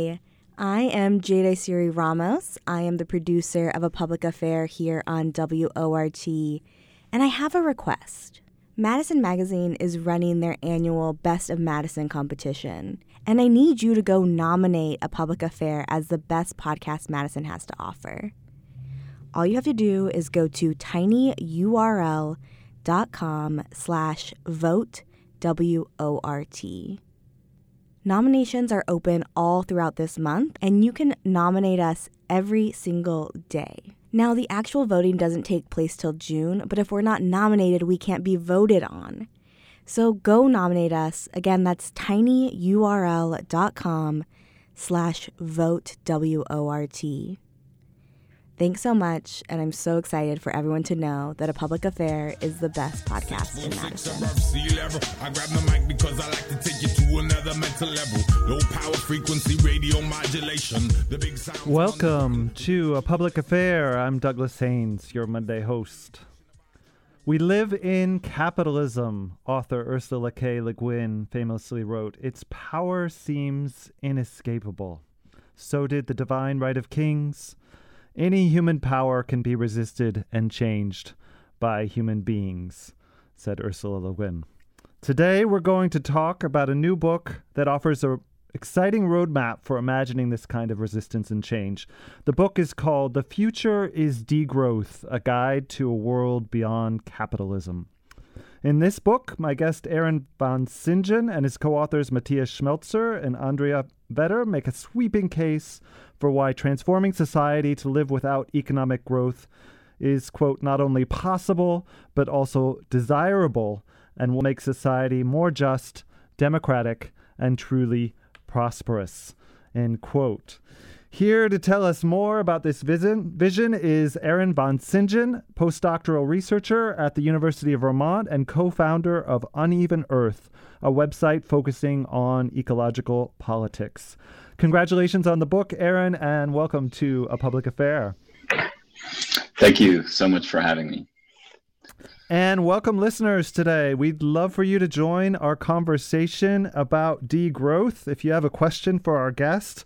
Hi, I am Jade Siri Ramos. I am the producer of A Public Affair here on WORT, and I have a request. Madison Magazine is running their annual Best of Madison competition, and I need you to go nominate A Public Affair as the best podcast Madison has to offer. All you have to do is go to tinyurl.com slash vote W-O-R-T. Nominations are open all throughout this month, and you can nominate us every single day. Now, the actual voting doesn't take place till June, but if we're not nominated, we can't be voted on. So go nominate us. Again, that's tinyurl.com slash vote W-O-R-T. Thanks so much, and I'm so excited for everyone to know that A Public Affair is the best podcast in Madison. I grab the mic because I like to take you to another mental level. Low power frequency radio modulation. The big sound. Welcome to A Public Affair. I'm Douglas Haynes, your Monday host. We live in capitalism, author Ursula K. Le Guin famously wrote. Its power seems inescapable. So did the divine right of kings any human power can be resisted and changed by human beings, said Ursula Le Guin. Today, we're going to talk about a new book that offers a exciting roadmap for imagining this kind of resistance and change. The book is called The Future is Degrowth A Guide to a World Beyond Capitalism. In this book, my guest Aaron Vansintjan and his co authors Matthias Schmelzer and Andrea Vetter make a sweeping case for why transforming society to live without economic growth is, quote, not only possible, but also desirable and will make society more just, democratic, and truly prosperous, end quote. Here to tell us more about this vision, vision is Aaron Vansintjan, postdoctoral researcher at the University of Vermont and co founder of Uneven Earth, a website focusing on ecological politics. Congratulations on the book, Aaron, and welcome to A Public Affair. Thank you so much for having me. And welcome, listeners, today. We'd love for you to join our conversation about degrowth. If you have a question for our guest,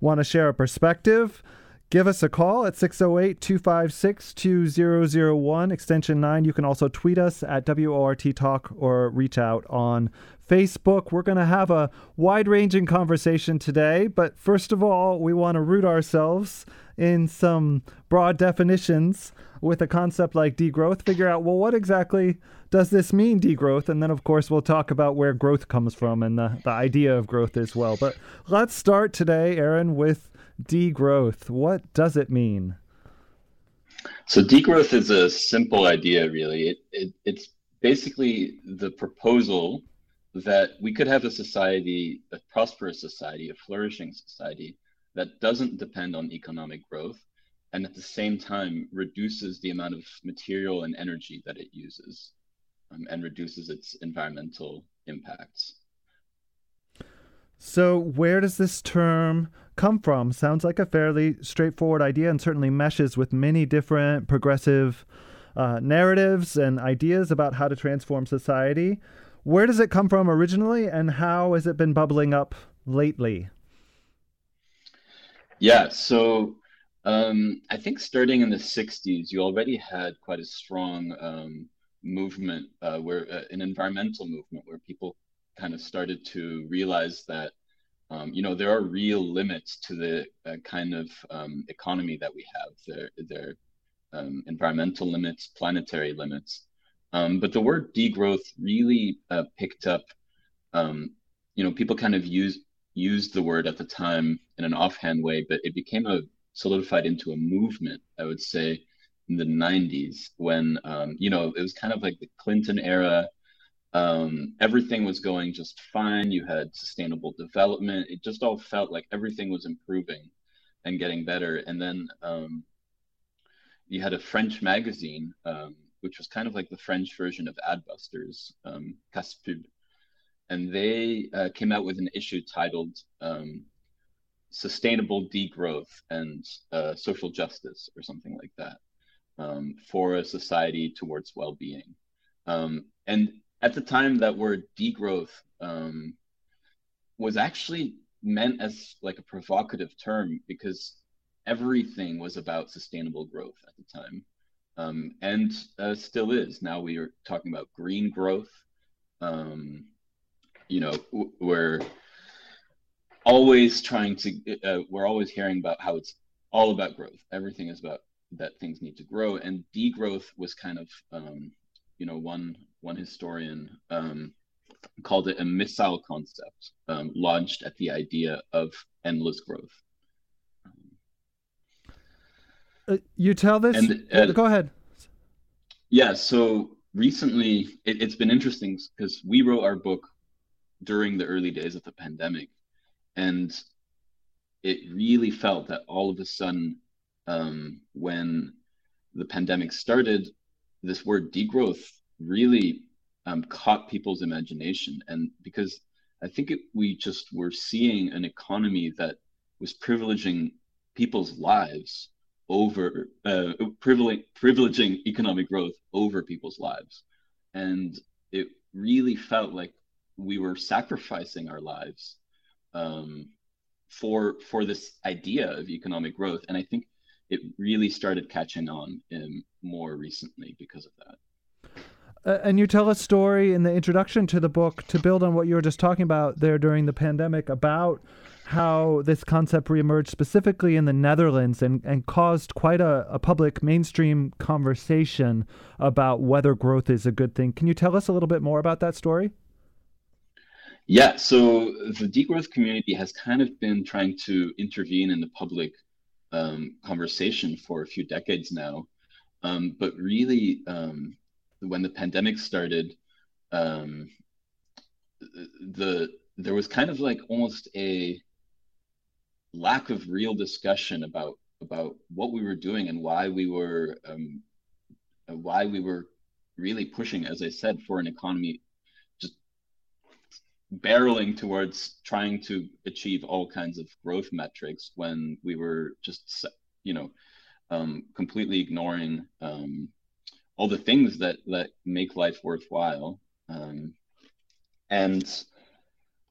want to share a perspective, give us a call at 608 256 2001, extension 9. You can also tweet us at WORT Talk or reach out on Facebook. We're going to have a wide ranging conversation today, but first of all, we want to root ourselves in some broad definitions with a concept like degrowth, figure out, well, what exactly does this mean, degrowth? And then, of course, we'll talk about where growth comes from and the, the idea of growth as well. But let's start today, Aaron, with degrowth. What does it mean? So, degrowth is a simple idea, really. It, it, it's basically the proposal that we could have a society, a prosperous society, a flourishing society that doesn't depend on economic growth and at the same time reduces the amount of material and energy that it uses um, and reduces its environmental impacts. So, where does this term come from? Sounds like a fairly straightforward idea and certainly meshes with many different progressive uh, narratives and ideas about how to transform society. Where does it come from originally, and how has it been bubbling up lately? Yeah, so um, I think starting in the 60s, you already had quite a strong um, movement, uh, where uh, an environmental movement, where people kind of started to realize that, um, you know, there are real limits to the uh, kind of um, economy that we have. There, there um, environmental limits, planetary limits. Um, but the word degrowth really uh, picked up. Um, you know, people kind of used used the word at the time in an offhand way, but it became a solidified into a movement. I would say in the '90s when um, you know it was kind of like the Clinton era. Um, everything was going just fine. You had sustainable development. It just all felt like everything was improving and getting better. And then um, you had a French magazine um, which was kind of like the French version of Adbusters, um, Casse-Pub. And they uh, came out with an issue titled um, Sustainable Degrowth and uh, Social Justice, or something like that, um, for a society towards well being. Um, and at the time, that word degrowth um, was actually meant as like a provocative term because everything was about sustainable growth at the time, um, and uh, still is. Now we are talking about green growth. Um, you know, we're always trying to. Uh, we're always hearing about how it's all about growth. Everything is about that things need to grow, and degrowth was kind of, um, you know, one one historian um, called it a missile concept um, launched at the idea of endless growth. Uh, you tell this. And, uh, go ahead. Yeah. So recently, it, it's been interesting because we wrote our book during the early days of the pandemic, and it really felt that all of a sudden, um, when the pandemic started, this word degrowth really um, caught people's imagination. And because I think it, we just were seeing an economy that was privileging people's lives over uh, privileging, privileging economic growth over people's lives. And it really felt like we were sacrificing our lives um, for for this idea of economic growth. And I think it really started catching on in more recently because of that. Uh, and you tell a story in the introduction to the book to build on what you were just talking about there during the pandemic about how this concept reemerged specifically in the Netherlands and, and caused quite a, a public mainstream conversation about whether growth is a good thing. Can you tell us a little bit more about that story? Yeah, so the degrowth community has kind of been trying to intervene in the public um, conversation for a few decades now. Um, but really, um, when the pandemic started, um, the there was kind of like almost a lack of real discussion about about what we were doing and why we were um, why we were really pushing, as I said, for an economy barreling towards trying to achieve all kinds of growth metrics when we were just you know um, completely ignoring um, all the things that that make life worthwhile um, and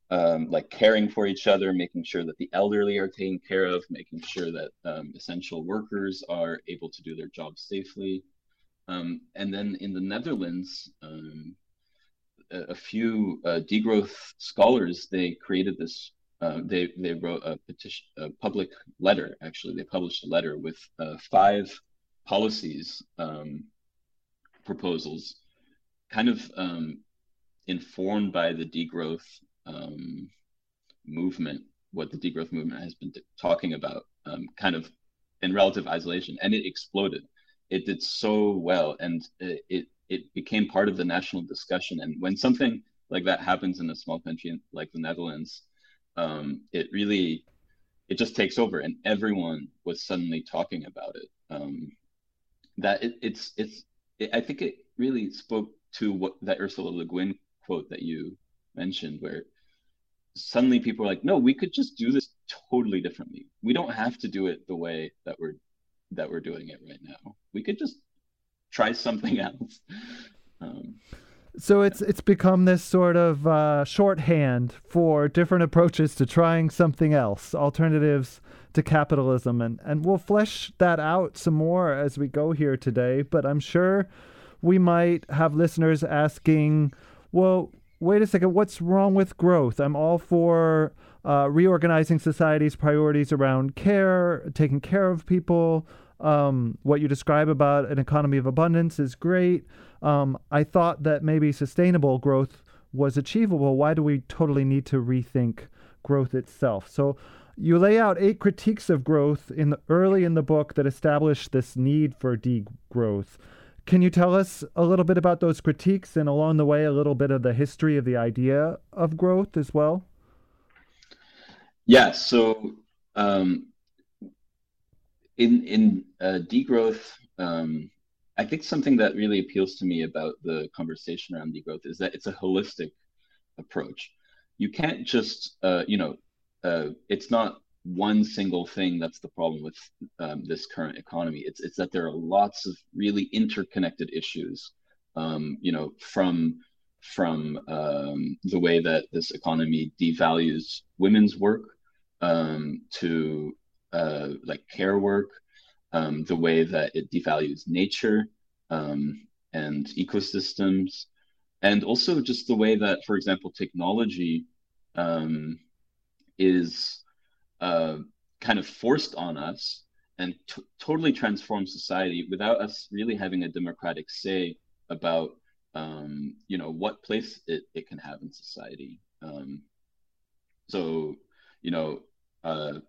um, like caring for each other making sure that the elderly are taken care of making sure that um, essential workers are able to do their jobs safely. Um, and then in the netherlands a, few uh, degrowth scholars they created this uh, they they wrote a petition a public letter actually they published a letter with uh, five policies um, proposals, kind of um, informed by the degrowth um, movement, what the degrowth movement has been talking about, um, kind of in relative isolation, and it exploded. It did so well, and it, it it became part of the national discussion. And when something like that happens in a small country like the Netherlands, um, it really it just takes over, and everyone was suddenly talking about it. Um, that it, it's it's it, I think it really spoke to what that Ursula Le Guin quote that you mentioned, where suddenly people are like, no, we could just do this totally differently. We don't have to do it the way that we're that we're doing it right now. We could just try something else. Um, so it's it's become this sort of uh, shorthand for different approaches to trying something else, alternatives to capitalism, and and we'll flesh that out some more as we go here today. But I'm sure we might have listeners asking, well, wait a second, what's wrong with growth? I'm all for uh, reorganizing society's priorities around care, taking care of people. Um, what you describe about an economy of abundance is great. Um, I thought that maybe sustainable growth was achievable. Why do we totally need to rethink growth itself? So you lay out eight critiques of growth in the early in the book that establish this need for degrowth. Can you tell us a little bit about those critiques and along the way a little bit of the history of the idea of growth as well? Yeah. So um, in in uh, degrowth, um, I think something that really appeals to me about the conversation around degrowth is that it's a holistic approach. You can't just, uh, you know, uh, it's not one single thing that's the problem with um, this current economy. It's it's that there are lots of really interconnected issues. Um, you know, from from um, the way that this economy devalues women's work um, to uh, like care work, um, the way that it devalues nature um, and ecosystems, and also just the way that, for example, technology um, is uh, kind of forced on us and totally transforms society without us really having a democratic say about um, you know what place it, it can have in society. Um, so you know uh,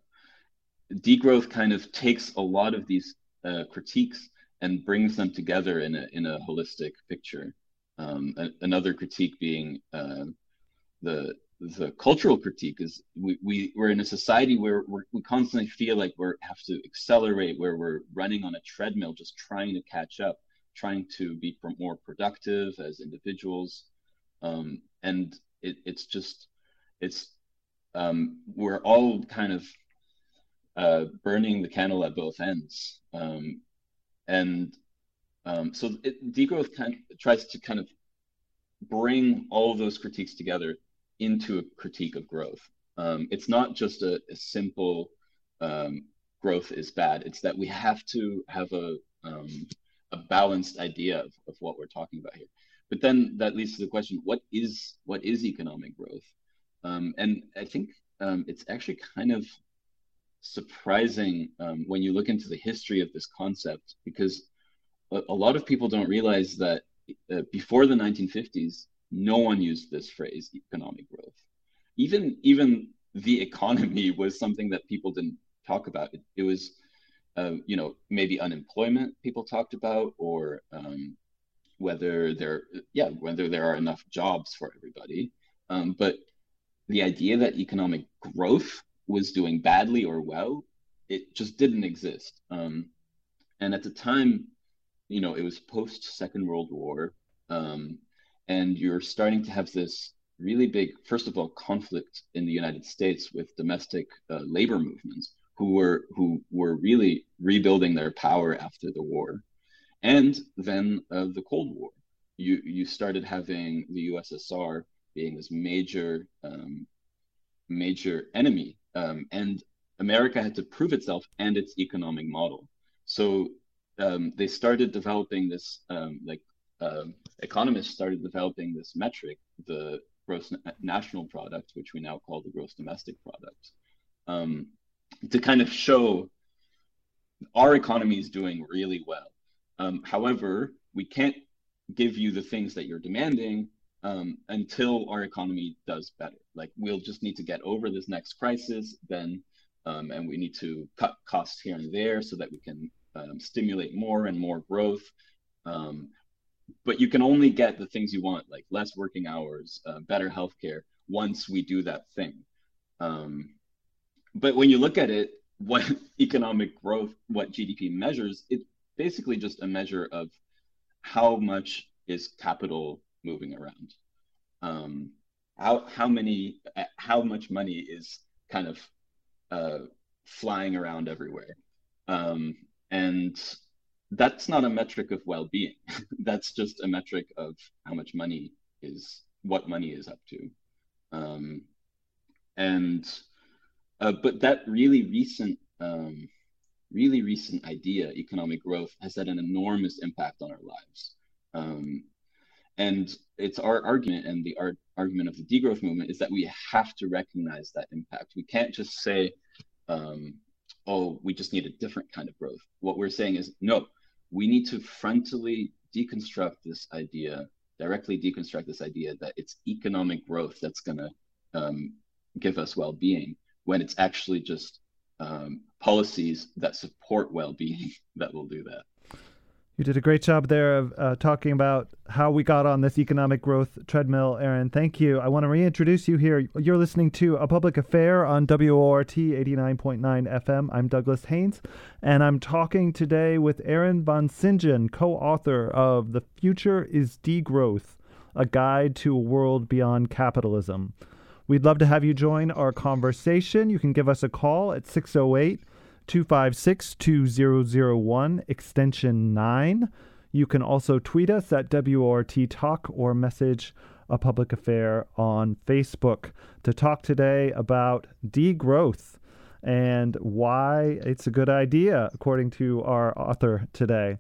degrowth kind of takes a lot of these uh, critiques and brings them together in a in a holistic picture. Um, a, another critique being uh, the the cultural critique is we, we we're in a society where we're, we constantly feel like we have to accelerate where we're running on a treadmill just trying to catch up trying to be more productive as individuals um, and it, it's just it's um, we're all kind of uh, burning the candle at both ends. Um, and um, so it, degrowth kind of tries to kind of bring all of those critiques together into a critique of growth. Um, it's not just a, a simple um, growth is bad. It's that we have to have a um, a balanced idea of, of what we're talking about here. But then that leads to the question: what is what is economic growth? Um, and I think um, it's actually kind of surprising um, when you look into the history of this concept because a, a lot of people don't realize that uh, before the 1950s, no one used this phrase economic growth. Even even the economy was something that people didn't talk about. It, it was, uh, you know, maybe unemployment people talked about, or um, whether there, yeah, whether there are enough jobs for everybody. Um, but the idea that economic growth was doing badly or well, it just didn't exist. Um, and at the time, you know, it was post Second World War, um, and you're starting to have this really big, first of all, conflict in the United States with domestic uh, labor movements who were who were really rebuilding their power after the war, and then uh, the Cold War. You you started having the USSR being this major um, major enemy um, and America had to prove itself and its economic model. So um, they started developing this, um, like um, economists started developing this metric, the gross national product, which we now call the gross domestic product, um, to kind of show our economy is doing really well. However, we can't give you the things that you're demanding um, until our economy does better. Like we'll just need to get over this next crisis, then, um, and we need to cut costs here and there so that we can um, stimulate more and more growth. Um, but you can only get the things you want, like less working hours, uh, better healthcare, once we do that thing. Um, but when you look at it, what economic growth, what GDP measures, it's basically just a measure of how much is capital moving around. Um, how how many how much money is kind of uh, flying around everywhere, um, and that's not a metric of well-being. that's just a metric of how much money is what money is up to, um, and uh, but that really recent um, really recent idea, economic growth, has had an enormous impact on our lives. Um, and it's our argument and the ar- argument of the degrowth movement is that we have to recognize that impact. We can't just say, um, oh, we just need a different kind of growth. What we're saying is, no, we need to frontally deconstruct this idea, directly deconstruct this idea that it's economic growth that's going to um, give us well being when it's actually just um, policies that support well being that will do that. You did a great job there of uh, talking about how we got on this economic growth treadmill, Aaron. Thank you. I want to reintroduce you here. You're listening to A Public Affair on WORT 89.9 FM. I'm Douglas Haynes, and I'm talking today with Aaron Vansintjan, co author of The Future is Degrowth A Guide to a World Beyond Capitalism. We'd love to have you join our conversation. You can give us a call at 608- 256 2001, extension 9. You can also tweet us at WORT Talk or message a public affair on Facebook to talk today about degrowth. and why it's a good idea, according to our author today.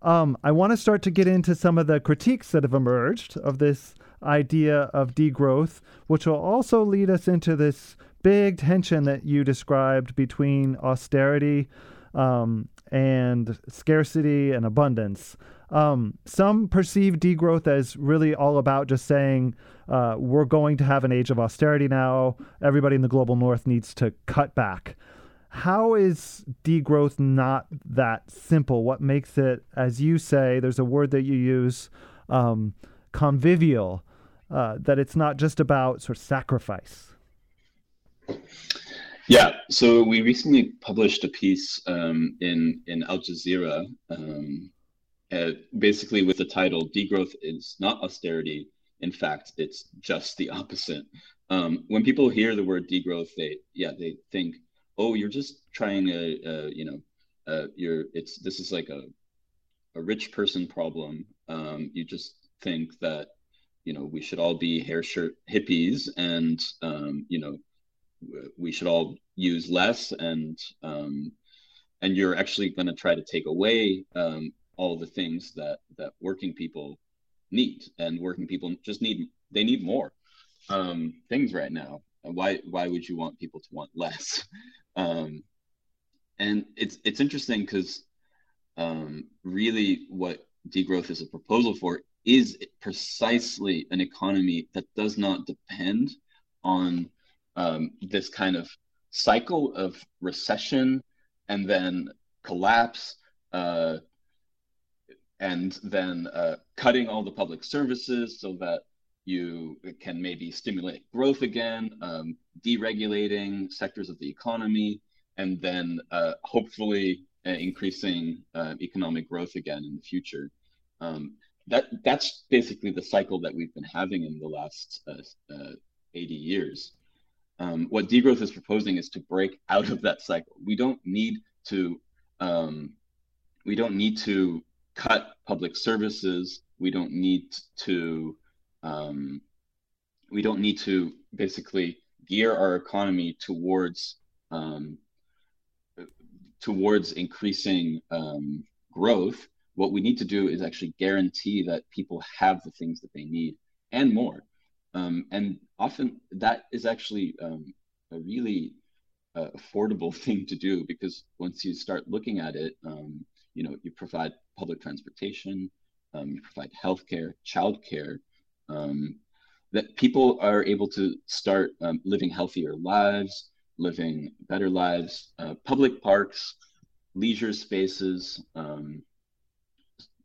Um, I want to start to get into some of the critiques that have emerged of this idea of degrowth, which will also lead us into this big tension that you described between austerity um, and scarcity and abundance. Um, some perceive degrowth as really all about just saying uh, we're going to have an age of austerity now. Everybody in the global north needs to cut back. How is degrowth not that simple? What makes it, as you say, there's a word that you use, um, convivial, uh, that it's not just about sort of sacrifice? Yeah, so we recently published a piece um, in in Al Jazeera, um, uh, basically with the title "Degrowth is not austerity. In fact, it's just the opposite." Um, when people hear the word degrowth, they yeah they think, "Oh, you're just trying a, a you know, uh, you're it's this is like a a rich person problem. Um, you just think that you know we should all be hair shirt hippies and um, you know we should all use less and um, and you're actually going to try to take away um, all the things that that working people need and working people just need they need more um, things right now. Why why would you want people to want less? Um, and it's it's interesting because um, really what degrowth is a proposal for is precisely an economy that does not depend on um, this kind of cycle of recession and then collapse uh, and then uh, cutting all the public services so that you can maybe stimulate growth again, um, deregulating sectors of the economy, and then uh, hopefully uh, increasing uh, economic growth again in the future. Um, that that's basically the cycle that we've been having in the last uh, 80 years um, what degrowth is proposing is to break out of that cycle. We don't need to um, we don't need to cut public services. We don't need to um, we don't need to basically gear our economy towards um, towards increasing um, growth. What we need to do is actually guarantee that people have the things that they need and more. Um, and often that is actually um, a really uh, affordable thing to do because once you start looking at it, um, you know, you provide public transportation, um, you provide healthcare, childcare, um, that people are able to start um, living healthier lives, living better lives, uh, public parks, leisure spaces,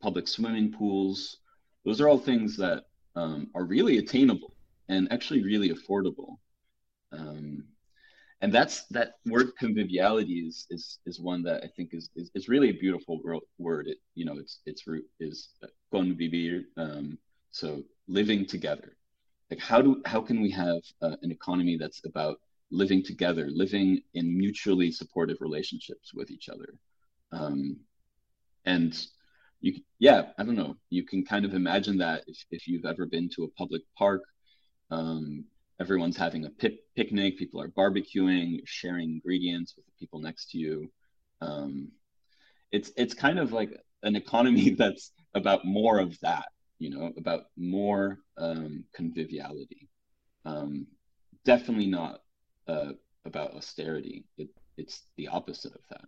public swimming pools. Those are all things that are really attainable and actually really affordable. Um, and that's that word conviviality is is is one that I think is is, is really a beautiful word. It you know its its root is convivir, um, so living together. Like how do how can we have uh, an economy that's about living together, living in mutually supportive relationships with each other, um, and you yeah I don't know you can kind of imagine that if if you've ever been to a public park um, everyone's having a picnic, people are barbecuing, sharing ingredients with the people next to you. Um, it's it's kind of like an economy that's about more of that, you know, about more um, conviviality. Um, definitely not uh, about austerity. It, it's the opposite of that.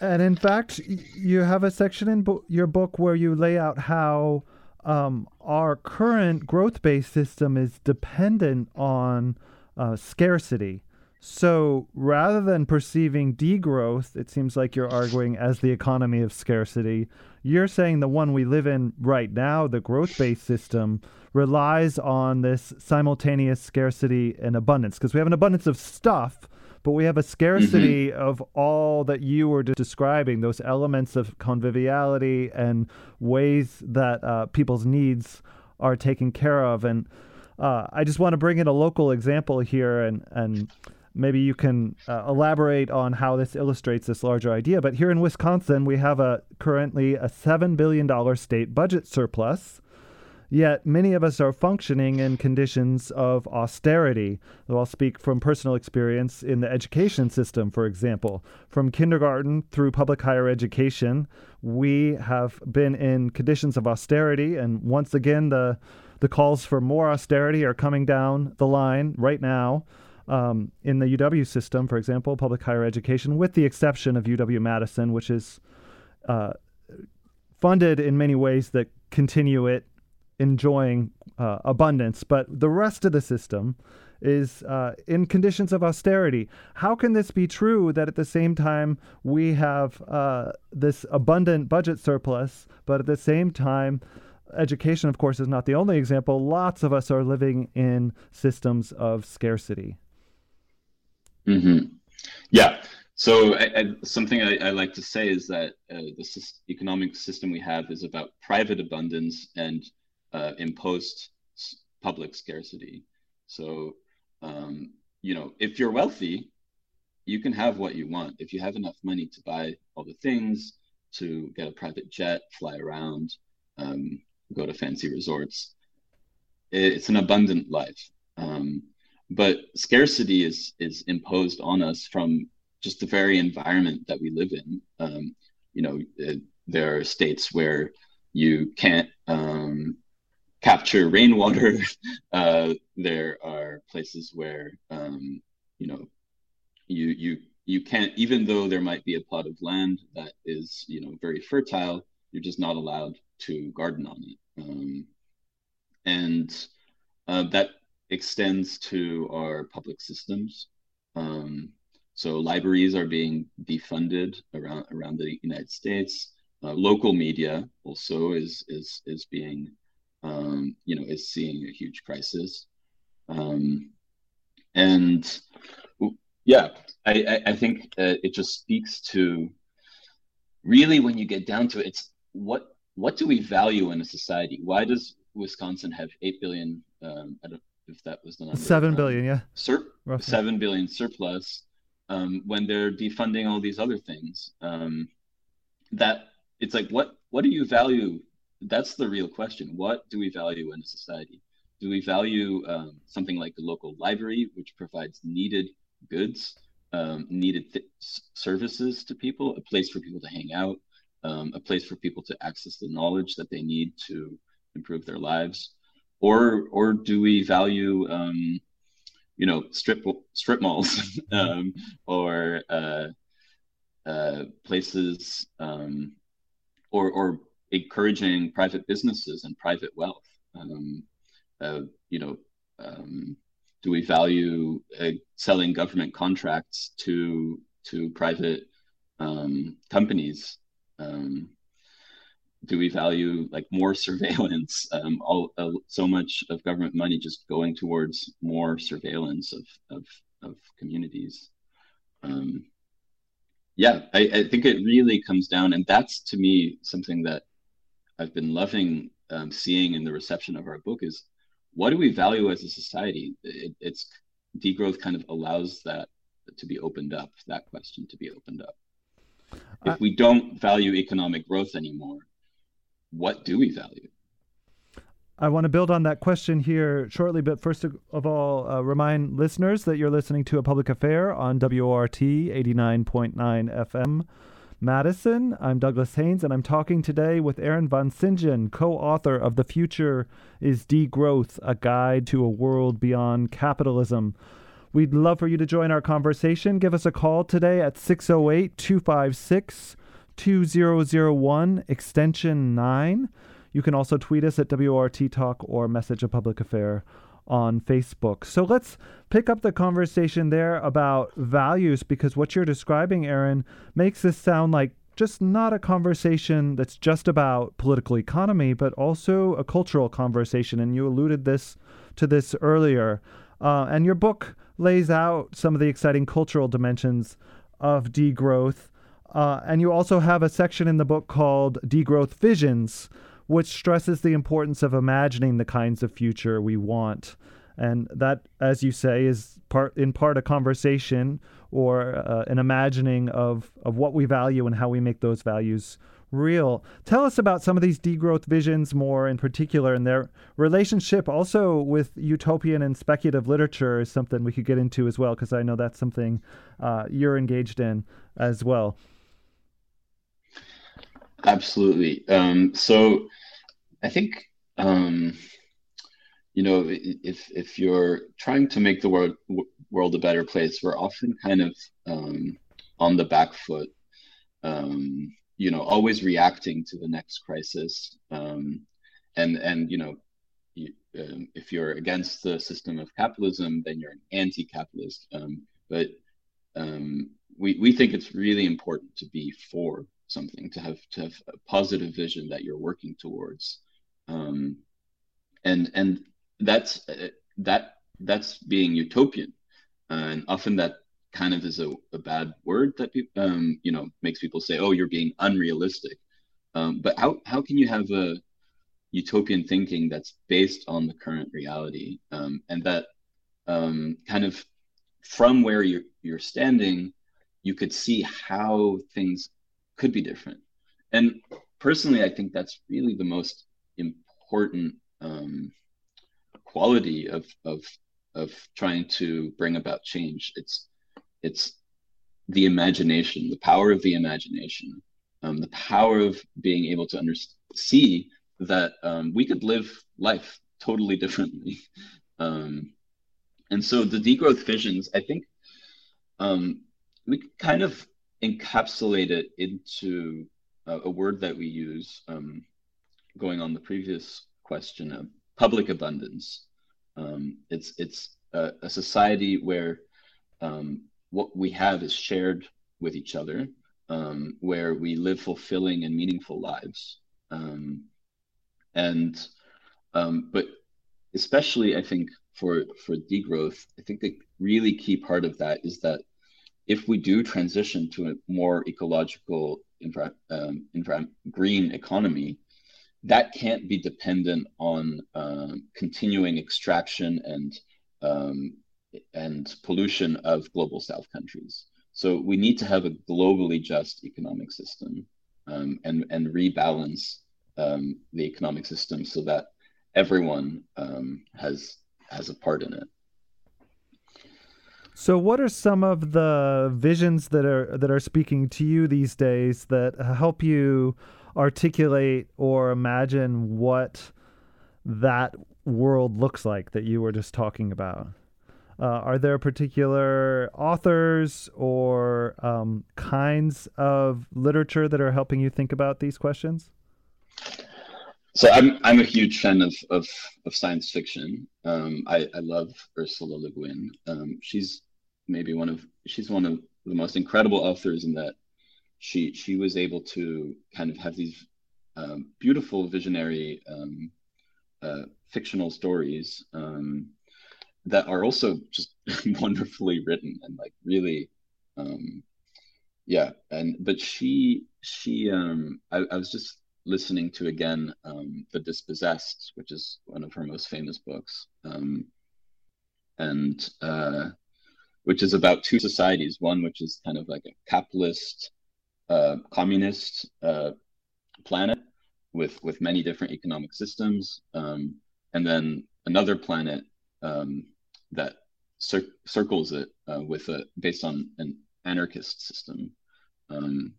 And in fact, you have a section in bo- your book where you lay out how um, our current growth based system is dependent on uh, scarcity. So rather than perceiving degrowth, it seems like you're arguing as the economy of scarcity. You're saying the one we live in right now, the growth based system, relies on this simultaneous scarcity and abundance because we have an abundance of stuff, but we have a scarcity mm-hmm. of all that you were describing those elements of conviviality and ways that uh, people's needs are taken care of. And uh, i just want to bring in a local example here and and maybe you can uh, elaborate on how this illustrates this larger idea. But here in wisconsin we have a currently a $7 billion state budget surplus Yet many of us are functioning in conditions of austerity. Though I'll speak from personal experience in the education system, for example. From kindergarten through public higher education, we have been in conditions of austerity, and once again, the the calls for more austerity are coming down the line right now. Um, in the UW system, for example, public higher education, with the exception of UW Madison, which is uh, funded in many ways that continue it enjoying uh, abundance, but the rest of the system is uh, in conditions of austerity. How can this be true that at the same time we have uh, this abundant budget surplus, but at the same time, education, of course, is not the only example. Lots of us are living in systems of scarcity. Mm-hmm. Yeah. So I, I, something I, I, like to say is that uh, the economic system we have is about private abundance and uh, imposed public scarcity. So, um, you know, if you're wealthy, you can have what you want. If you have enough money to buy all the things, to get a private jet, fly around, um, go to fancy resorts, it's an abundant life. Um, but scarcity is is imposed on us from just the very environment that we live in. Um, you know, it, there are states where you can't um, capture rainwater. Uh, there are places where um, you know you you you can't even though there might be a plot of land that is you know very fertile, you're just not allowed to garden on it, um, and uh, that extends to our public systems. Um, so libraries are being defunded around around the United States. Uh, local media also is is is being um, you know, is seeing a huge crisis. Um, and yeah, I, I, think uh, it just speaks to really when you get down to it, it's what what do we value in a society? Why does Wisconsin have eight billion? Um, I don't if that was the number. Seven um, billion, yeah. Sur- seven billion surplus um, when they're defunding all these other things. Um, that it's like what what do you value that's the real question. What do we value in a society? Do we value um, something like the local library, which provides needed goods, um, needed th- services to people, a place for people to hang out, um, a place for people to access the knowledge that they need to improve their lives, or or do we value um, you know strip strip malls um, or uh, uh, places um, or or encouraging private businesses and private wealth. Um, uh, you know, um, do we value uh, selling government contracts to to private um, companies? Um, do we value like more surveillance? Um, all uh, so much of government money just going towards more surveillance of of, of communities. Um, yeah, I, I think it really comes down, and that's to me something that I've been loving um, seeing in the reception of our book is what do we value as a society? It, it's degrowth kind of allows that to be opened up, that question to be opened up. If we don't value economic growth anymore, what do we value? I want to build on that question here shortly, but first of all, uh, remind listeners that you're listening to a public affair on WORT 89.9 FM. Madison. I'm Douglas Haynes, and I'm talking today with Aaron Vansintjan, co author of The Future is Degrowth A Guide to a World Beyond Capitalism. We'd love for you to join our conversation. Give us a call today at 608 256 2001, extension 9. You can also tweet us at WORT Talk or message a public affair on Facebook. So let's pick up the conversation there about values because what you're describing, Aaron, makes this sound like just not a conversation that's just about political economy, but also a cultural conversation. And you alluded this to this earlier. Uh, and your book lays out some of the exciting cultural dimensions of degrowth. Uh, and you also have a section in the book called Degrowth Visions, which stresses the importance of imagining the kinds of future we want. And that, as you say, is part in part a conversation or uh, an imagining of, of what we value and how we make those values real. Tell us about some of these degrowth visions more in particular and their relationship also with utopian and speculative literature is something we could get into as well, because I know that's something uh, you're engaged in as well. Absolutely. Um, so I think, um, you know, if, if you're trying to make the world, world a better place, we're often kind of um, on the back foot um, you know always reacting to the next crisis um, and and you know you, um, if you're against the system of capitalism then you're an anti-capitalist but we, we think it's really important to be for something to have to have a positive vision that you're working towards um, and and that's uh, that that's being utopian and often that kind of is a, a bad word that people, um, you know, makes people say, "Oh, you're being unrealistic." Um, but how how can you have a utopian thinking that's based on the current reality, um, and that um, kind of from where you're you're standing, you could see how things could be different. And personally, I think that's really the most important um, quality of of of trying to bring about change. It's it's the imagination, the power of the imagination, um, the power of being able to under- see that um, we could live life totally differently. Um, and so the degrowth visions, I think um, we kind of encapsulate it into a, a word that we use um, going on the previous question of public abundance. Um, it's it's a, a, society where um, what we have is shared with each other, um, where we live fulfilling and meaningful lives. Um, and um, but especially, I think for for degrowth, I think the really key part of that is that if we do transition to a more ecological, infra, um, infra, green economy, that can't be dependent on uh, continuing extraction and um, and pollution of global south countries. So we need to have a globally just economic system um, and, and rebalance um, the economic system so that everyone um, has has a part in it. So, what are some of the visions that are that are speaking to you these days that help you articulate or imagine what that world looks like that you were just talking about? Uh, are there particular authors or um, kinds of literature that are helping you think about these questions? So I'm I'm a huge fan of of, of science fiction. Um, I, I love Ursula Le Guin. Um, she's maybe one of she's one of the most incredible authors in that she she was able to kind of have these um, beautiful visionary um, uh, fictional stories um, that are also just wonderfully written and like really um yeah and but she she I, I was just listening to again um the dispossessed which is one of her most famous books. Um and uh which is about two societies one which is kind of like a capitalist uh communist uh planet with with many different economic systems um and then another planet um that cir- circles it uh, with a based on an anarchist system, um,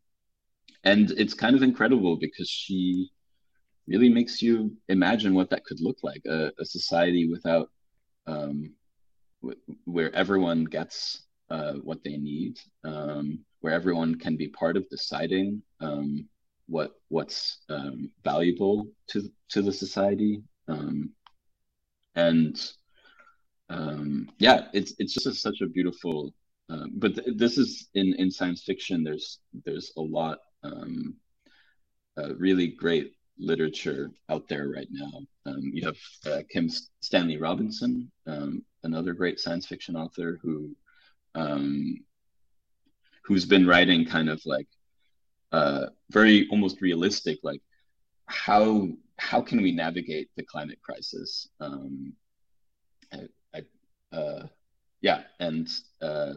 and it's kind of incredible because she really makes you imagine what that could look like a, a society without um, w- where everyone gets uh, what they need, um, where everyone can be part of deciding um, what what's um, valuable to to the society, um, and um, yeah, it's it's just a, such a beautiful. But th- this is in in science fiction. There's there's a lot um, uh, really great literature out there right now. Um, you have uh, Kim Stanley Robinson, um, another great science fiction author who um, who's been writing kind of like uh, very almost realistic, like how how can we navigate the climate crisis? Um, uh, yeah, and uh,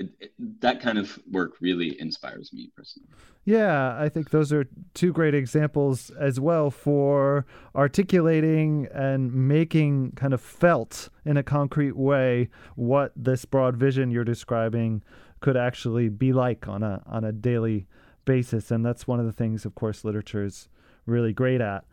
it, it, that kind of work really inspires me personally. Yeah, I think those are two great examples as well for articulating and making kind of felt in a concrete way what this broad vision you're describing could actually be like on a on a daily basis and that's one of the things of course literature is really great at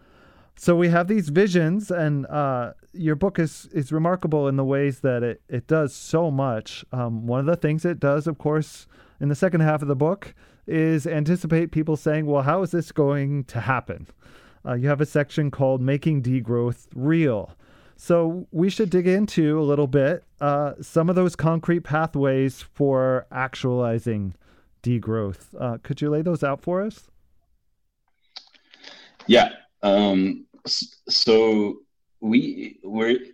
so we have these visions and uh, your book is is remarkable in the ways that it, it does so much. Um, one of the things it does of course in the second half of the book is anticipate people saying well how is this going to happen? Uh, you have a section called making degrowth real. So we should dig into a little bit uh, some of those concrete pathways for actualizing degrowth. Uh, could you lay those out for us? Yeah. Um, so we we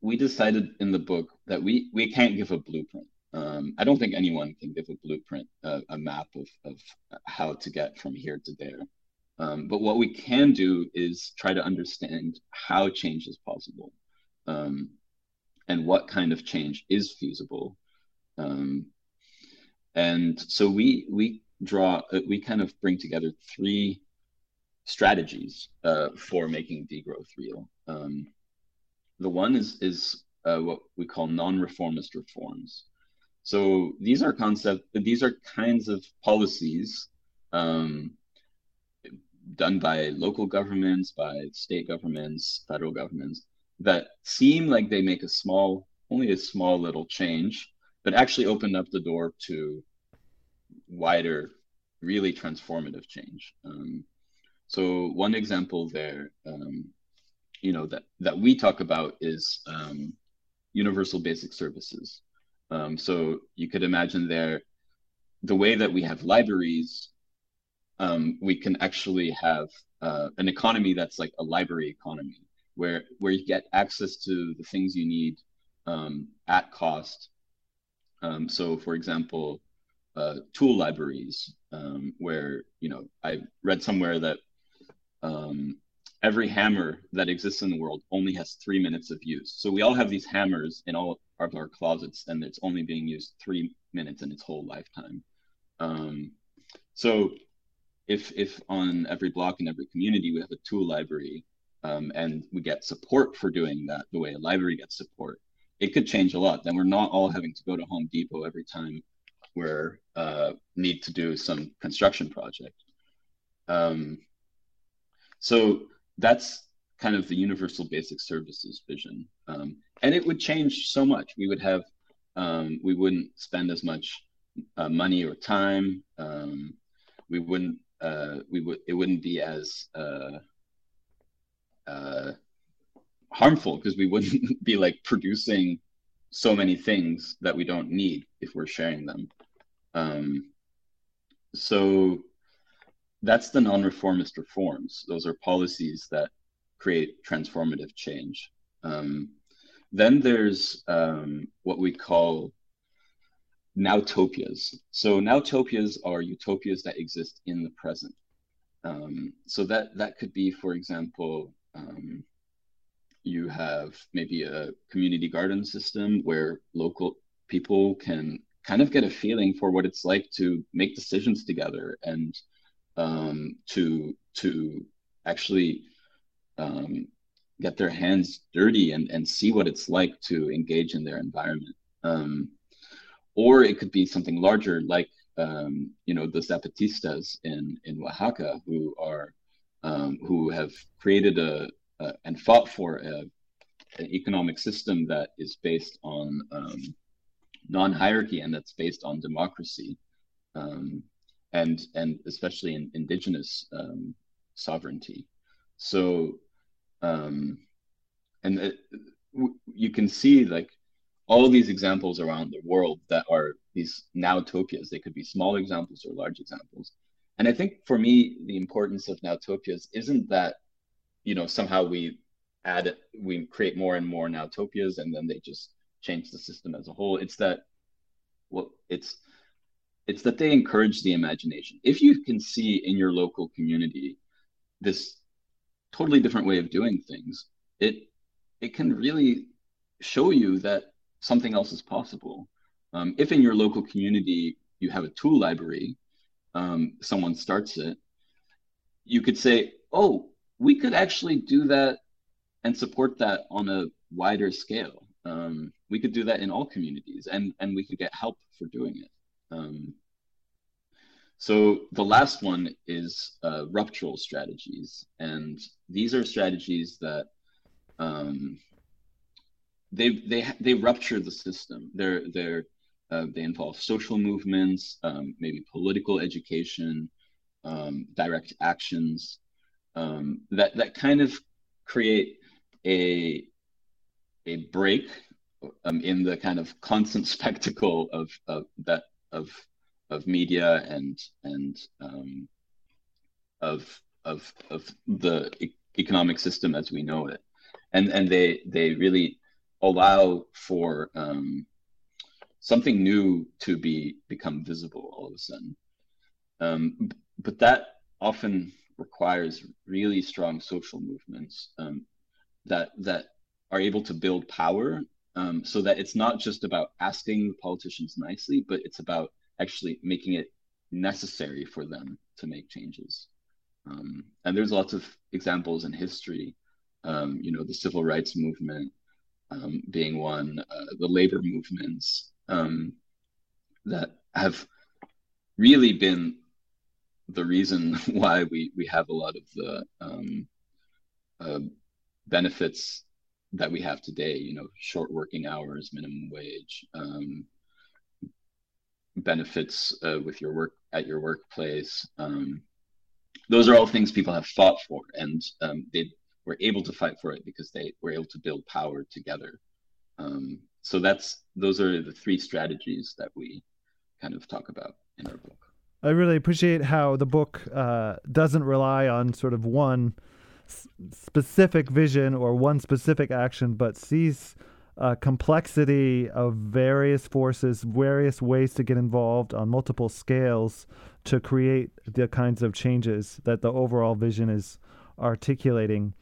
we decided in the book that we we can't give a blueprint. Um, I don't think anyone can give a blueprint, uh, a map of of how to get from here to there. Um, but what we can do is try to understand how change is possible, um, and what kind of change is feasible. Um, and so we we draw uh, we kind of bring together three strategies uh, for making degrowth real. Um, the one is is uh, what we call non-reformist reforms. So these are concept these are kinds of policies um, done by local governments, by state governments, federal governments that seem like they make a small, only a small little change, but actually open up the door to wider, really transformative change. Um, so one example there, um, you know, that, that we talk about is um, universal basic services. Um, so you could imagine there, the way that we have libraries, um, we can actually have uh, an economy that's like a library economy, where where you get access to the things you need um, at cost. Um, so, for example, uh, tool libraries, where you know I read somewhere that um, every hammer that exists in the world only has three minutes of use. So we all have these hammers in all of our closets, and it's only being used three minutes in its whole lifetime. Um, so if if on every block in every community we have a tool library, um, and we get support for doing that the way a library gets support, it could change a lot. Then we're not all having to go to Home Depot every time we're uh, need to do some construction project. Um, so that's kind of the universal basic services vision. Um, and it would change so much. We would have, um, we wouldn't spend as much uh, money or time. Um, we wouldn't, uh, we would, it wouldn't be as uh, uh harmful because we wouldn't be like producing so many things that we don't need if we're sharing them. Um, so that's the non-reformist reforms. Those are policies that create transformative change. Um, then there's um, what we call nowtopias. So nowtopias are utopias that exist in the present. Um, so that that could be, for example, um, you have maybe a community garden system where local people can kind of get a feeling for what it's like to make decisions together and um, to to actually um, get their hands dirty and, and see what it's like to engage in their environment. Um, or it could be something larger, like um, you know the Zapatistas in in Oaxaca, who are um, who have created a, a, and fought for a, an economic system that is based on um, non-hierarchy and that's based on democracy. And and especially in indigenous um, sovereignty. So, um, and it, you can see like all these examples around the world that are these nowtopias. They could be small examples or large examples. And I think for me, the importance of nowtopias isn't that you know somehow we add we create more and more nowtopias and then they just change the system as a whole. It's that well, it's it's that they encourage the imagination. If you can see in your local community this totally different way of doing things, it it can really show you that something else is possible. Um, if in your local community you have a tool library, um, someone starts it, you could say, oh, we could actually do that and support that on a wider scale. Um, we could do that in all communities and, and we could get help for doing it. Um, so the last one is uh, ruptural strategies. And these are strategies that um, they, they, they rupture the system. They're, they're, uh, they involve social movements, um, maybe political education, um, direct actions um, that, that kind of create a, a break um, in the kind of constant spectacle of, of that of of media and and um, of of of the e- economic system as we know it, and and they they really allow for um, something new to be become visible all of a sudden. Um, but that often requires really strong social movements um, that that are able to build power um, so that it's not just about asking politicians nicely, but it's about actually making it necessary for them to make changes. Um, and there's lots of examples in history, um, you know, the civil rights movement um, being one, uh, the labor movements um, that have really been the reason why we, we have a lot of the um, uh, benefits that we have today, you know, short working hours, minimum wage, um, benefits uh, with your work at your workplace. Um, those are all things people have fought for, and um, they were able to fight for it because they were able to build power together. Um, so that's those are the three strategies that we kind of talk about in our book. I really appreciate how the book uh, doesn't rely on sort of one specific vision or one specific action, but sees uh, complexity of various forces, various ways to get involved on multiple scales to create the kinds of changes that the overall vision is articulating.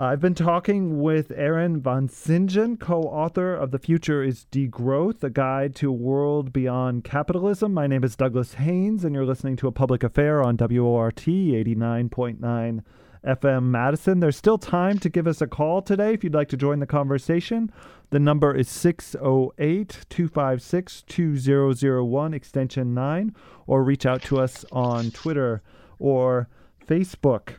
I've been talking with Aaron Vansintjan, co author of The Future is Degrowth, a guide to a world beyond capitalism. My name is Douglas Haynes, and you're listening to a public affair on WORT 89.9 FM Madison. There's still time to give us a call today if you'd like to join the conversation. The number is 608 256 2001, extension 9, or reach out to us on Twitter or Facebook.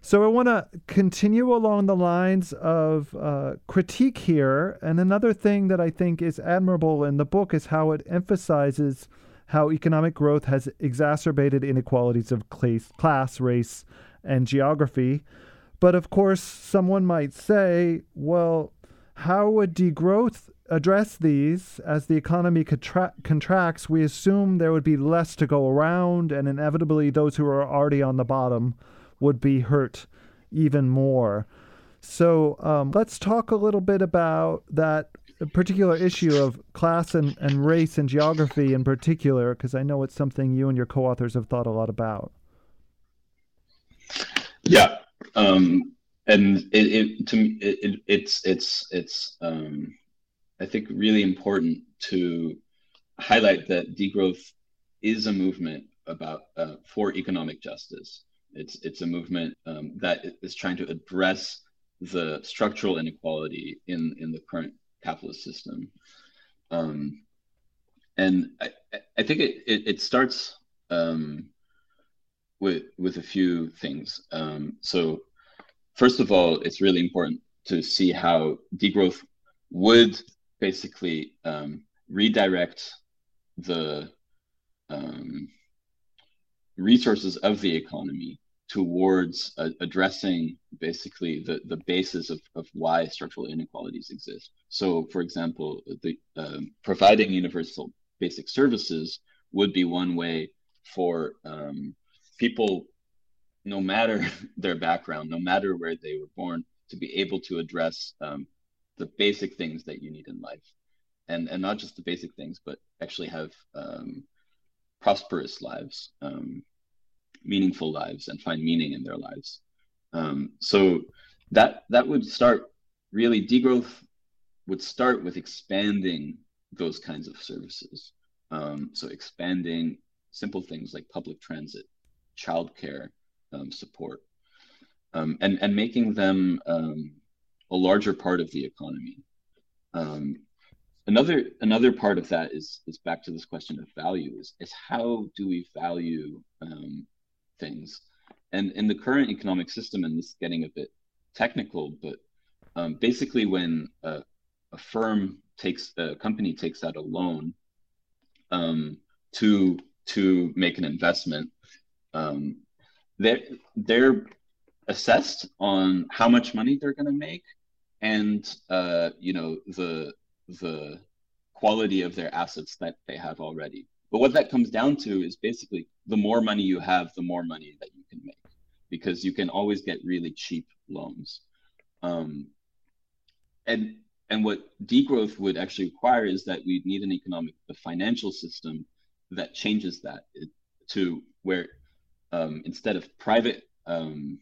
So I want to continue along the lines of uh, critique here. And another thing that I think is admirable in the book is how it emphasizes how economic growth has exacerbated inequalities of class, class race, and geography. But of course, someone might say, well, how would degrowth address these? As the economy contra- contracts, we assume there would be less to go around, and inevitably, those who are already on the bottom would be hurt even more. So um, let's talk a little bit about that particular issue of class and, and race and geography in particular, because I know it's something you and your co authors have thought a lot about. Yeah, um, and it, it to me it, it's it's it's um, I think really important to highlight that degrowth is a movement about uh, for economic justice. It's it's a movement um, that is trying to address the structural inequality in in the current capitalist system. Um, and I, I think it, it, it starts um, with with a few things. Um, so first of all, it's really important to see how degrowth would basically um, redirect the um, resources of the economy towards uh, addressing basically the, the basis of, of why structural inequalities exist. So, for example, the um, providing universal basic services would be one way for um, people, no matter their background, no matter where they were born, to be able to address um, the basic things that you need in life, and and not just the basic things, but actually have um, prosperous lives, um, meaningful lives, and find meaning in their lives. Um, so that that would start really degrowth would start with expanding those kinds of services. Um, so expanding simple things like public transit, childcare um, support, um, and and making them um, a larger part of the economy. Um, another another part of that is is back to this question of values: is how do we value um, things? And in the current economic system, and this is getting a bit technical, but um, basically, when a, a, firm takes a company takes out a loan um, to to make an investment, um, they're they're assessed on how much money they're going to make and uh, you know the the quality of their assets that they have already. But what that comes down to is basically the more money you have, the more money that you can make, because you can always get really cheap loans. Um, and and what degrowth would actually require is that we need an economic, a financial system that changes that to where um, instead of private um,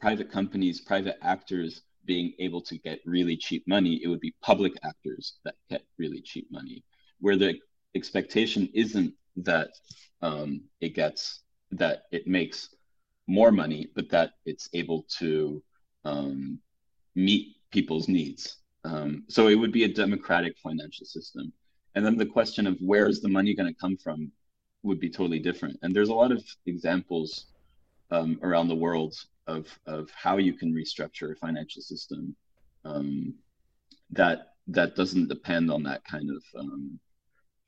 private companies, private actors being able to get really cheap money, it would be public actors that get really cheap money, where the expectation isn't that um, it gets that it makes more money, but that it's able to um, meet people's needs. Um, so it would be a democratic financial system. And then the question of where is the money going to come from would be totally different. And there's a lot of examples um, around the world of of how you can restructure a financial system um, that that doesn't depend on that kind of um,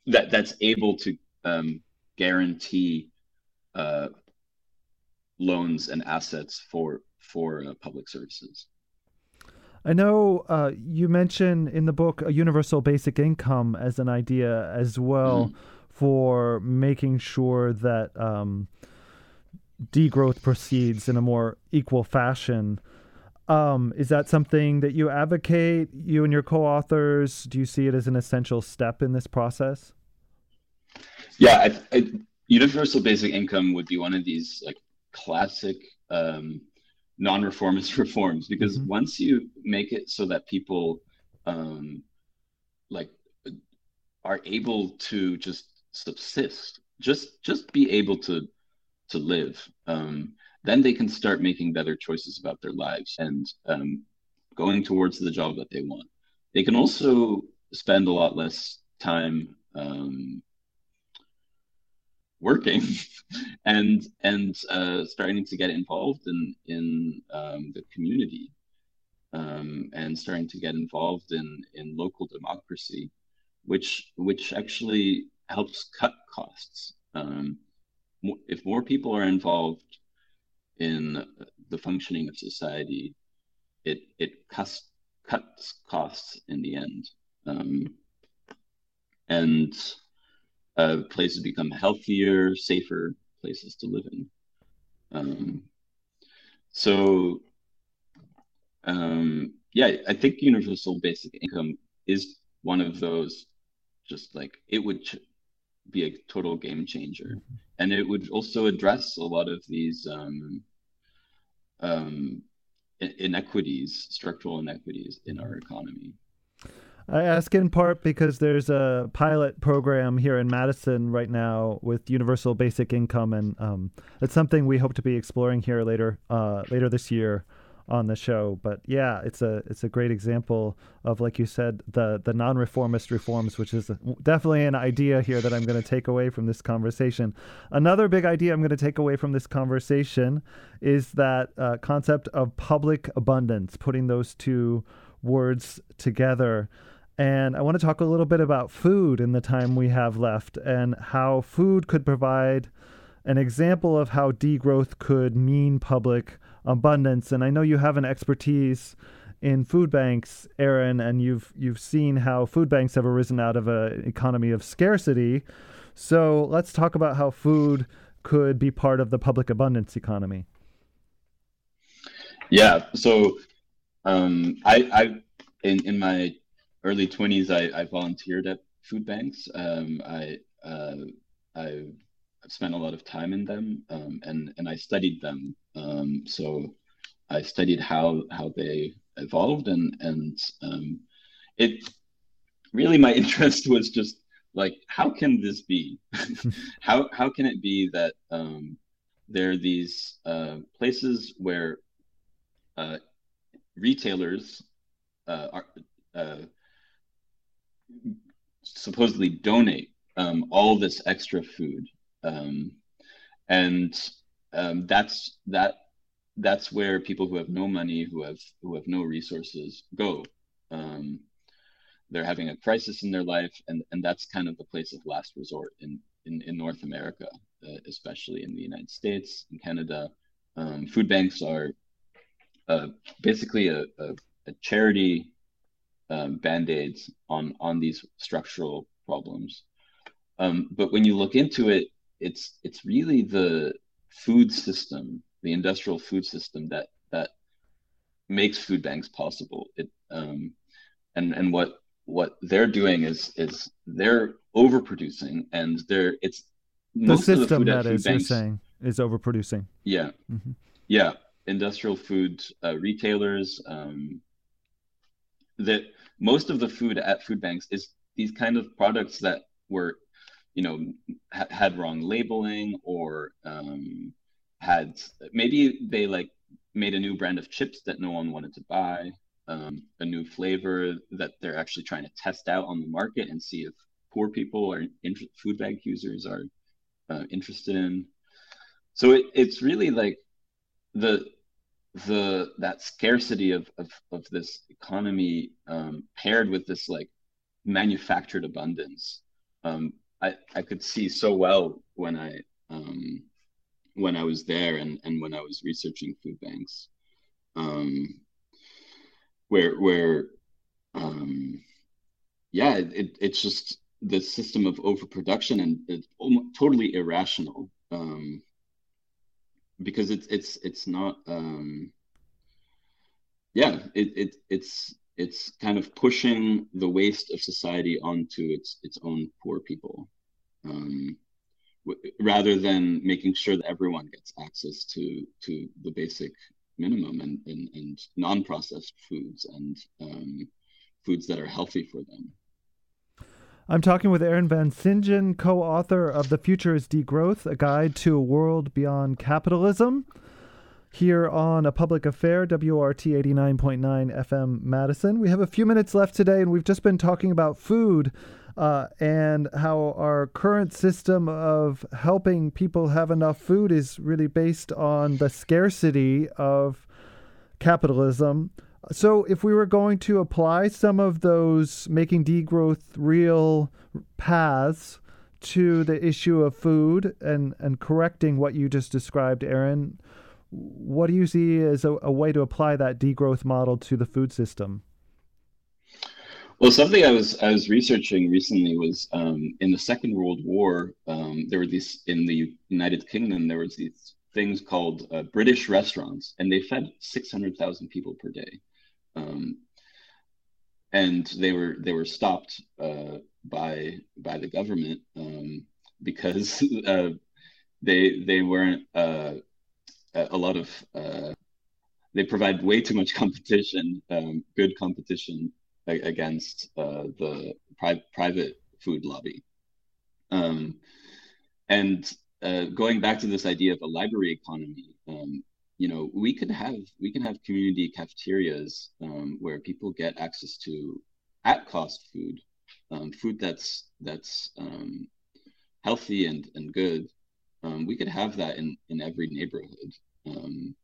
that that's able to um, guarantee uh, loans and assets for for uh, public services. I know uh, you mentioned in the book a universal basic income as an idea as well mm. For making sure that um, degrowth proceeds in a more equal fashion. Um, is that something that you advocate, you and your co authors? Do you see it as an essential step in this process? Yeah, I, I, universal basic income would be one of these like classic um, non reformist reforms because mm-hmm. once you make it so that people um, like are able to just subsist, just just be able to to live, um, then they can start making better choices about their lives and um, going towards the job that they want. They can also spend a lot less time um, working and and uh, starting to get involved in in um, the community um, and starting to get involved in in local democracy, which which actually helps cut costs. Um, if more people are involved in the functioning of society, it it cuts cuts costs in the end, um, and uh, places become healthier, safer places to live in. Um, so, um, yeah, I think universal basic income is one of those. Just like it would be a total game changer. Mm-hmm. And it would also address a lot of these um, um, inequities, structural inequities in our economy. I ask in part because there's a pilot program here in Madison right now with universal basic income, and um, it's something we hope to be exploring here later uh, later this year on the show. But yeah, it's a it's a great example of like you said the the non-reformist reforms, which is definitely an idea here that I'm going to take away from this conversation. Another big idea I'm going to take away from this conversation is that uh, concept of public abundance, putting those two words together. And I want to talk a little bit about food in the time we have left and how food could provide an example of how degrowth could mean public abundance. And I know you have an expertise in food banks, Aaron, and you've you've seen how food banks have arisen out of an economy of scarcity. So let's talk about how food could be part of the public abundance economy. Yeah. So um, I, I in in my early twenties, I, I volunteered at food banks. Um, I uh, I I've spent a lot of time in them, um, and and I studied them. Um, so I studied how how they evolved, and and um, it really my interest was just like how can this be? How how can it be that um, there are these uh, places where uh, retailers uh, are uh, supposedly donate um, all this extra food um, and um, that's that that's where people who have no money who have who have no resources go. Um, they're having a crisis in their life and and that's kind of the place of last resort in in, in north america uh, especially in the united states and canada. Um, food banks are uh, basically a, a, a charity um, band-aids on on these structural problems. Um, but when you look into it it's it's really the food system the industrial food system that that makes food banks possible. It um, and and what what they're doing is is they're overproducing and they're it's the system the that is banks, you're saying is overproducing. Yeah. Mm-hmm. yeah. Industrial food uh, retailers um, that most of the food at food banks is these kind of products that were you know ha- had wrong labeling or um, had maybe they like made a new brand of chips that no one wanted to buy um, a new flavor that they're actually trying to test out on the market and see if poor people or in- food bank users are uh, interested in. So it, it's really like the the that scarcity of of, of this economy um, paired with this like manufactured abundance um, I, I could see so well when I um, when I was there and, and when I was researching food banks, um, where where um, yeah, it, it's just the system of overproduction and it's totally irrational. Um, because it's it's it's not um, yeah it, it it's it's kind of pushing the waste of society onto its its own poor people um, w- rather than making sure that everyone gets access to to the basic minimum and and, and non-processed foods and um, foods that are healthy for them. I'm talking with Aaron Vansintjan, co author of The Future is Degrowth, a guide to a world beyond capitalism here on A Public Affair, WORT 89.9 FM Madison. We have a few minutes left today, and we've just been talking about food uh, and how our current system of helping people have enough food is really based on the scarcity of capitalism. So, if we were going to apply some of those making degrowth real paths to the issue of food and, and correcting what you just described, Aaron, what do you see as a, a way to apply that degrowth model to the food system? Well, something I was I was researching recently was um, in the Second World War. Um, there were these in the United Kingdom. There was these things called uh, British restaurants, and they fed six hundred thousand people per day. Um, and they were they were stopped uh, by by the government um, because uh, they they weren't uh, a lot of uh, they provide way too much competition, um, good competition against uh, the pri- private food lobby. Um, and uh, going back to this idea of a library economy, um, you know, we could have we can have community cafeterias um, where people get access to at cost food, um, food that's that's um, healthy and and good. Um, we could have that in in every neighborhood. Um,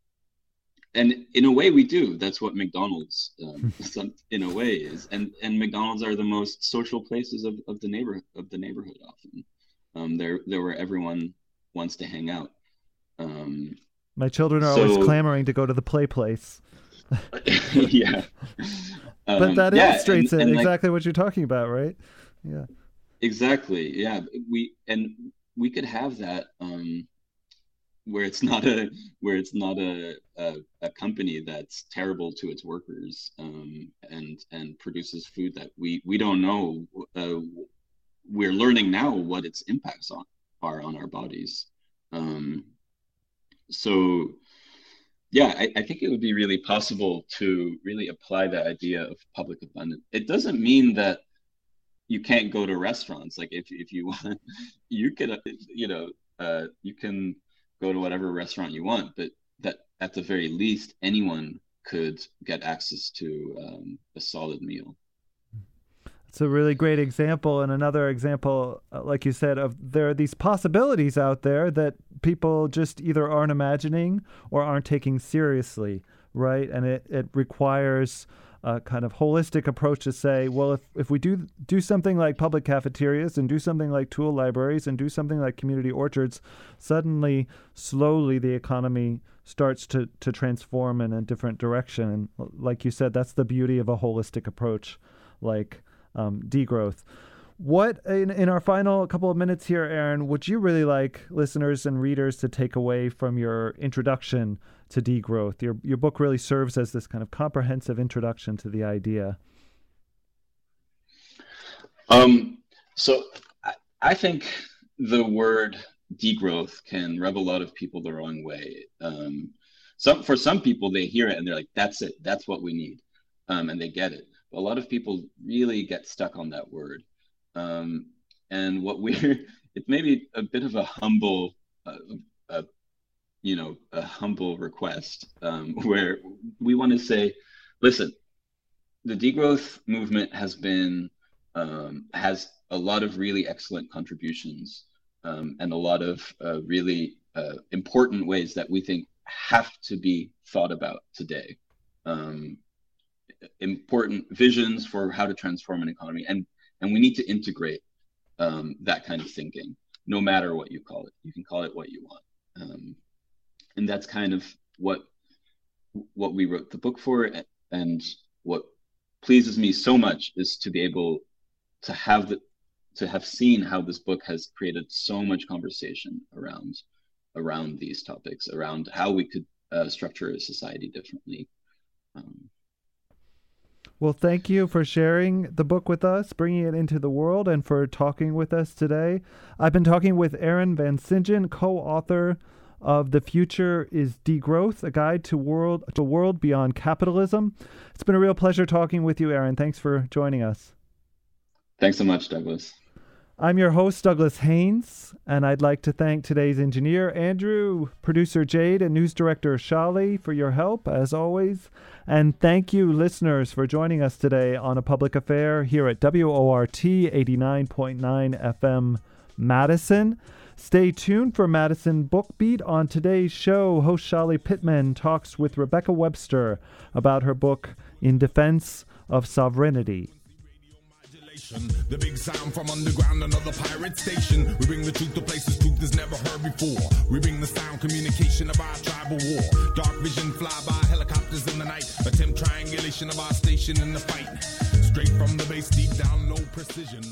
and in a way we do. That's what mcdonald's um, in a way is. And and mcdonald's are the most social places of, of the neighborhood of the neighborhood often. Um, they're they're where everyone wants to hang out. Um, my children are so, always clamoring to go to the play place. Yeah. But um, that yeah, illustrates and, it. and exactly like, what you're talking about right? Yeah. Exactly. Yeah. We and we could have that um where it's not a where it's not a, a, a company that's terrible to its workers um, and and produces food that we we don't know uh, we're learning now what its impacts on are on our bodies. Um, so yeah I, I think it would be really possible to really apply the idea of public abundance. It doesn't mean that you can't go to restaurants. Like if if you want, you can uh, you know uh, you can go to whatever restaurant you want, but that at the very least anyone could get access to um, a solid meal. It's a really great example, and another example, uh, like you said, of there are these possibilities out there that people just either aren't imagining or aren't taking seriously, right? And it, it requires a kind of holistic approach to say, well, if, if we do do something like public cafeterias and do something like tool libraries and do something like community orchards, suddenly, slowly, the economy starts to, to transform in a different direction. And like you said, that's the beauty of a holistic approach, like um, degrowth. What in, in our final couple of minutes here, Aaron, would you really like listeners and readers to take away from your introduction to degrowth? Your your book really serves as this kind of comprehensive introduction to the idea. Um, so I, I think the word degrowth can rub a lot of people the wrong way. Um, some for some people they hear it and they're like, "That's it. That's what we need," um, and they get it a lot of people really get stuck on that word. Um, and what we're, it's maybe a bit of a humble, uh, uh, you know, a humble request um, where we want to say, listen, the degrowth movement has been, um, has a lot of really excellent contributions um, and a lot of uh, really uh, important ways that we think have to be thought about today. Um, important visions for how to transform an economy, and and we need to integrate um, that kind of thinking, no matter what you call it. You can call it what you want, um, and that's kind of what what we wrote the book for, and what pleases me so much is to be able to have the to have seen how this book has created so much conversation around around these topics, around how we could uh, structure a society differently. Um, well, thank you for sharing the book with us, bringing it into the world, and for talking with us today. I've been talking with Aaron Vansintjan, co-author of The Future is Degrowth, a guide to world to world beyond capitalism. It's been a real pleasure talking with you, Aaron. Thanks for joining us. Thanks so much, Douglas. I'm your host, Douglas Haynes, and I'd like to thank today's engineer, Andrew, producer Jade, and news director Shali for your help, as always. And thank you, listeners, for joining us today on A Public Affair here at WORT 89.9 FM Madison. Stay tuned for Madison Book Beat. On today's show, host Shali Pittman talks with Rebecca Webster about her book In Defense of Sovereignty. The big sound from underground, another pirate station. We bring the truth to places truth has never heard before. We bring the sound communication of our tribal war. Dark vision fly by helicopters in the night. Attempt triangulation of our station in the fight. Straight from the base, deep down, no precision.